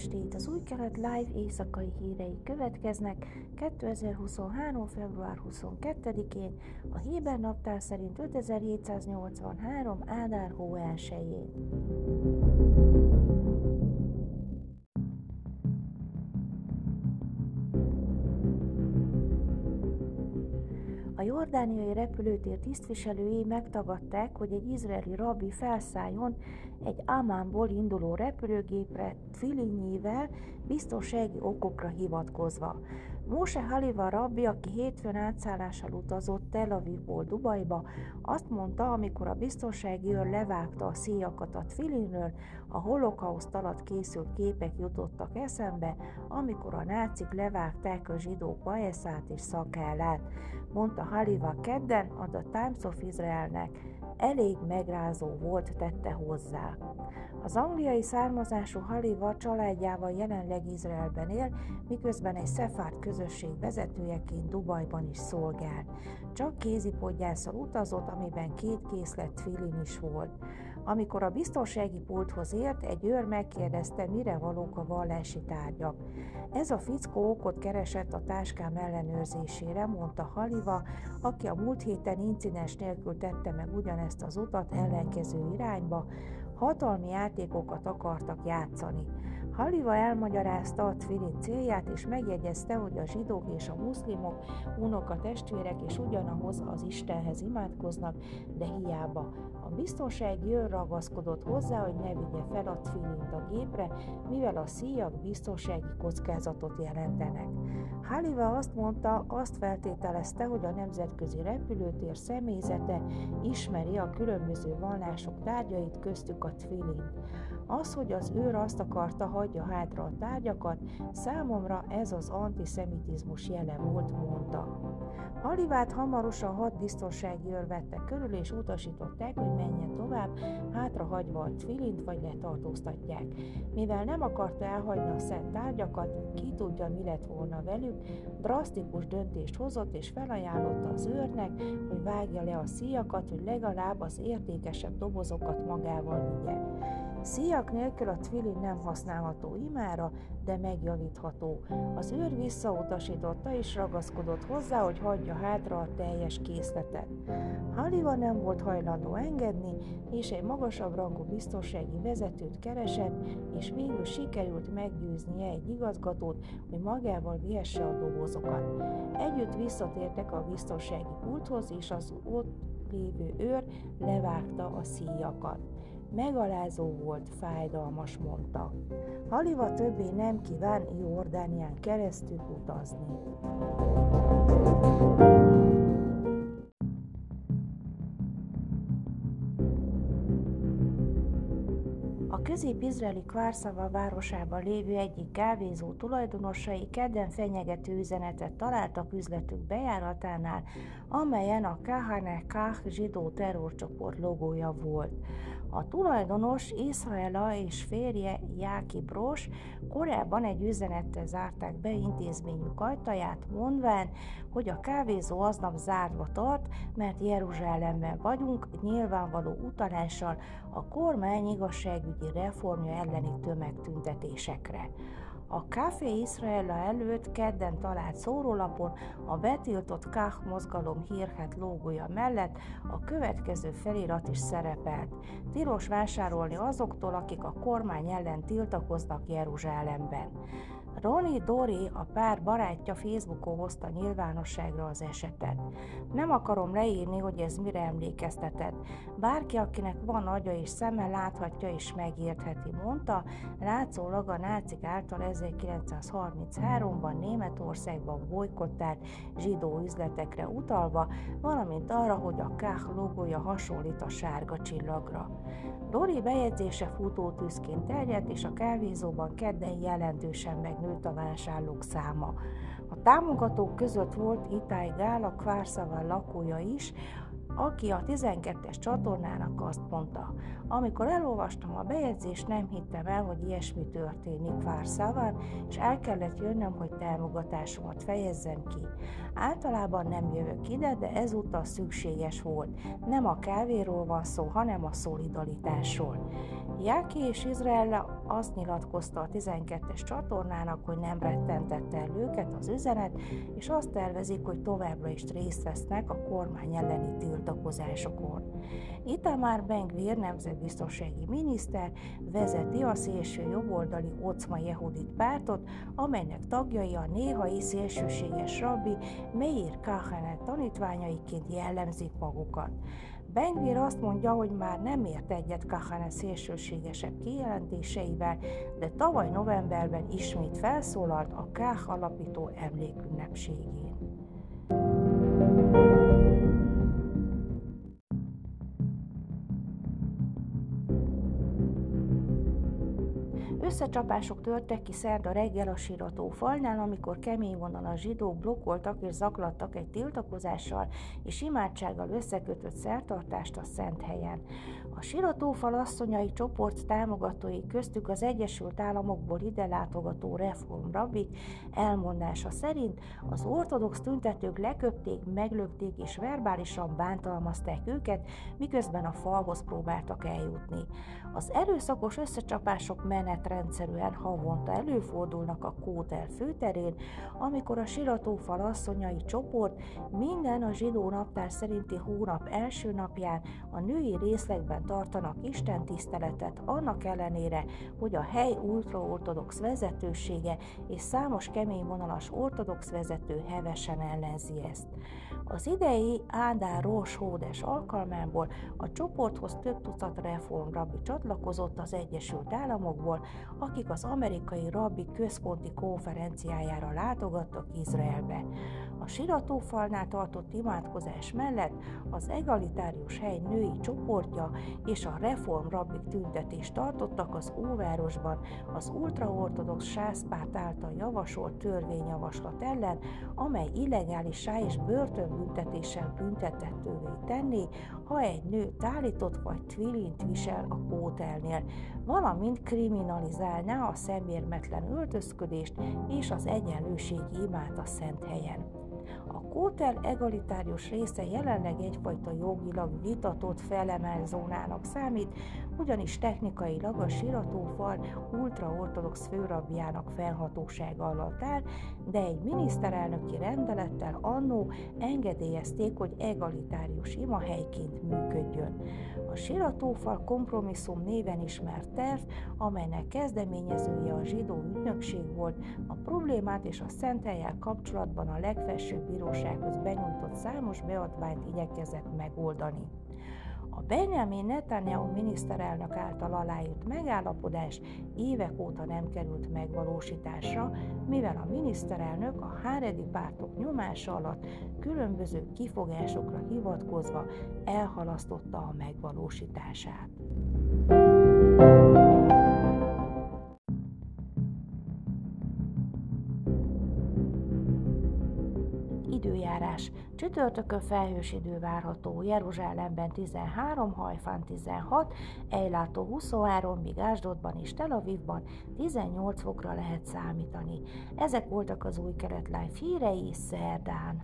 estét! Az új kelet live éjszakai hírei következnek 2023. február 22-én, a Héber naptár szerint 5783. Ádár hó elsőjén. Jordániai repülőtér tisztviselői megtagadták, hogy egy izraeli rabbi felszálljon egy Amánból induló repülőgépre Tvilinyivel biztonsági okokra hivatkozva. Mose Haliva rabbi, aki hétfőn átszállással utazott Tel Avivból Dubajba, azt mondta, amikor a biztonsági őr levágta a szíjakat a Tvilinről, a holokauszt alatt készült képek jutottak eszembe, amikor a nácik levágták a zsidók bajeszát és szakállát, mondta Haliva kedden a The Times of Israelnek elég megrázó volt, tette hozzá. Az angliai származású Haliva családjával jelenleg Izraelben él, miközben egy szefárd közösség vezetőjeként Dubajban is szolgál. Csak kézipodgyászal utazott, amiben két készlet filin is volt. Amikor a biztonsági pulthoz ért, egy őr megkérdezte, mire valók a vallási tárgyak. Ez a fickó okot keresett a táskám ellenőrzésére, mondta Haliva, aki a múlt héten incidens nélkül tette meg ugyanezt az utat ellenkező irányba, hatalmi játékokat akartak játszani. Haliva elmagyarázta a Tvilin célját, és megjegyezte, hogy a zsidók és a muszlimok unoka testvérek és ugyanahoz az Istenhez imádkoznak, de hiába. A biztonsági őr ragaszkodott hozzá, hogy ne vigye fel a Tvilint a gépre, mivel a szíjak biztonsági kockázatot jelentenek. Haliva azt mondta, azt feltételezte, hogy a nemzetközi repülőtér személyzete ismeri a különböző vallások tárgyait, köztük a Tvilint. Az, hogy az őr azt akarta, hagyja hátra a tárgyakat, számomra ez az antiszemitizmus jele volt, mondta. Halivát hamarosan hat biztonsági őr vette körül, és utasították, hogy menjen tovább, hátrahagyva a tvilint vagy letartóztatják. Mivel nem akarta elhagyni a szent tárgyakat, ki tudja, mi lett volna velük, drasztikus döntést hozott, és felajánlotta az őrnek, hogy vágja le a szíjakat, hogy legalább az értékesebb dobozokat magával vigye. Szíjak nélkül a Twilin nem használható imára, de megjavítható. Az őr visszautasította és ragaszkodott hozzá, hogy hagyja hátra a teljes készletet. Haliva nem volt hajlandó engedni, és egy magasabb rangú biztonsági vezetőt keresett, és végül sikerült meggyőznie egy igazgatót, hogy magával vihesse a dobozokat. Együtt visszatértek a biztonsági pulthoz, és az ott lévő őr levágta a szíjakat. Megalázó volt, fájdalmas, mondta. Haliva többé nem kíván Jordánián keresztül utazni. A közép-izraeli Kvárszava városában lévő egyik kávézó tulajdonosai kedden fenyegető üzenetet találtak üzletük bejáratánál, amelyen a Kahane Kah zsidó terrorcsoport logója volt. A tulajdonos Israela és férje Jáki Bros korábban egy üzenettel zárták be intézményük ajtaját, mondván, hogy a kávézó aznap zárva tart, mert Jeruzsálemben vagyunk, nyilvánvaló utalással a kormány igazságügyi reformja elleni tömegtüntetésekre. A Café Israela előtt kedden talált szórólapon a betiltott Kach mozgalom hírhet lógója mellett a következő felirat is szerepelt. Tilos vásárolni azoktól, akik a kormány ellen tiltakoznak Jeruzsálemben. Roni Dori, a pár barátja Facebookon hozta nyilvánosságra az esetet. Nem akarom leírni, hogy ez mire emlékeztetett. Bárki, akinek van agya és szeme, láthatja és megértheti, mondta, látszólag a nácik által 1933-ban Németországban bolykottált zsidó üzletekre utalva, valamint arra, hogy a Kach logója hasonlít a sárga csillagra. Dori bejegyzése futótűzként terjedt, és a kávézóban kedden jelentősen megnőtt a vásárlók száma. A támogatók között volt Itály Gál, a Kvárszaván lakója is, aki a 12-es csatornának azt mondta. Amikor elolvastam a bejegyzést, nem hittem el, hogy ilyesmi történik Várszáván, és el kellett jönnöm, hogy támogatásomat fejezzem ki. Általában nem jövök ide, de ezúttal szükséges volt. Nem a kávéról van szó, hanem a szolidaritásról. Jáki és Izrael azt nyilatkozta a 12-es csatornának, hogy nem rettentette el őket az üzenet, és azt tervezik, hogy továbbra is részt vesznek a kormány elleni tiltakozásokon. Itamár Bengvir nemzetbiztonsági miniszter vezeti a szélső jobboldali Ocma Jehudit pártot, amelynek tagjai a néhai szélsőséges rabbi Meir Kahanet tanítványaiként jellemzik magukat. Bengvir azt mondja, hogy már nem ért egyet Kahane szélsőségesebb kijelentéseivel, de tavaly novemberben ismét felszólalt a Kah alapító emlékünnepségén. Összecsapások törtek ki szerda reggel a sírató falnál, amikor kemény a zsidók blokkoltak és zaklattak egy tiltakozással és imádsággal összekötött szertartást a szent helyen. A siratófal asszonyai csoport támogatói köztük az Egyesült Államokból ide látogató reformrabbik elmondása szerint az ortodox tüntetők leköpték, meglökték és verbálisan bántalmazták őket, miközben a falhoz próbáltak eljutni. Az erőszakos összecsapások menetrendszerűen havonta előfordulnak a Kótel főterén, amikor a siratófal asszonyai csoport minden a zsidó naptár szerinti hónap első napján a női részlegben tartanak Isten tiszteletet, annak ellenére, hogy a hely ultraortodox vezetősége és számos kemény vonalas ortodox vezető hevesen ellenzi ezt. Az idei Ádár Rós Hódes alkalmából a csoporthoz több tucat reformrabbi csatlakozott az Egyesült Államokból, akik az amerikai rabbi központi konferenciájára látogattak Izraelbe. A siratófalnál tartott imádkozás mellett az egalitárius hely női csoportja és a reform rabbik tüntetést tartottak az Óvárosban az ultraortodox sászpárt által javasolt törvényjavaslat ellen, amely illegális és börtönbüntetéssel büntetettővé tenni, ha egy nő tálított vagy twilint visel a kótelnél, valamint kriminalizálná a szemérmetlen öltözködést és az egyenlőségi imát a szent helyen. A kótel egalitárius része jelenleg egyfajta jogilag vitatott felemel zónának számít, ugyanis technikailag a siratófal ultraortodox főrabjának felhatósága alatt áll, de egy miniszterelnöki rendelettel annó engedélyezték, hogy egalitárius imahelyként működjön. A siratófal kompromisszum néven ismert terv, amelynek kezdeményezője a zsidó ügynökség volt, a problémát és a szenteljel kapcsolatban a legfelsőbb bírósághoz benyújtott számos beadványt igyekezett megoldani. A Benjamin Netanyahu miniszterelnök által aláírt megállapodás évek óta nem került megvalósításra, mivel a miniszterelnök a háredi pártok nyomása alatt különböző kifogásokra hivatkozva elhalasztotta a megvalósítását. Csütörtökön felhős idő várható, Jeruzsálemben 13, Hajfán 16, Ejlátó 23, míg Ásdodban és Tel Avivban 18 fokra lehet számítani. Ezek voltak az új keretlány hírei szerdán.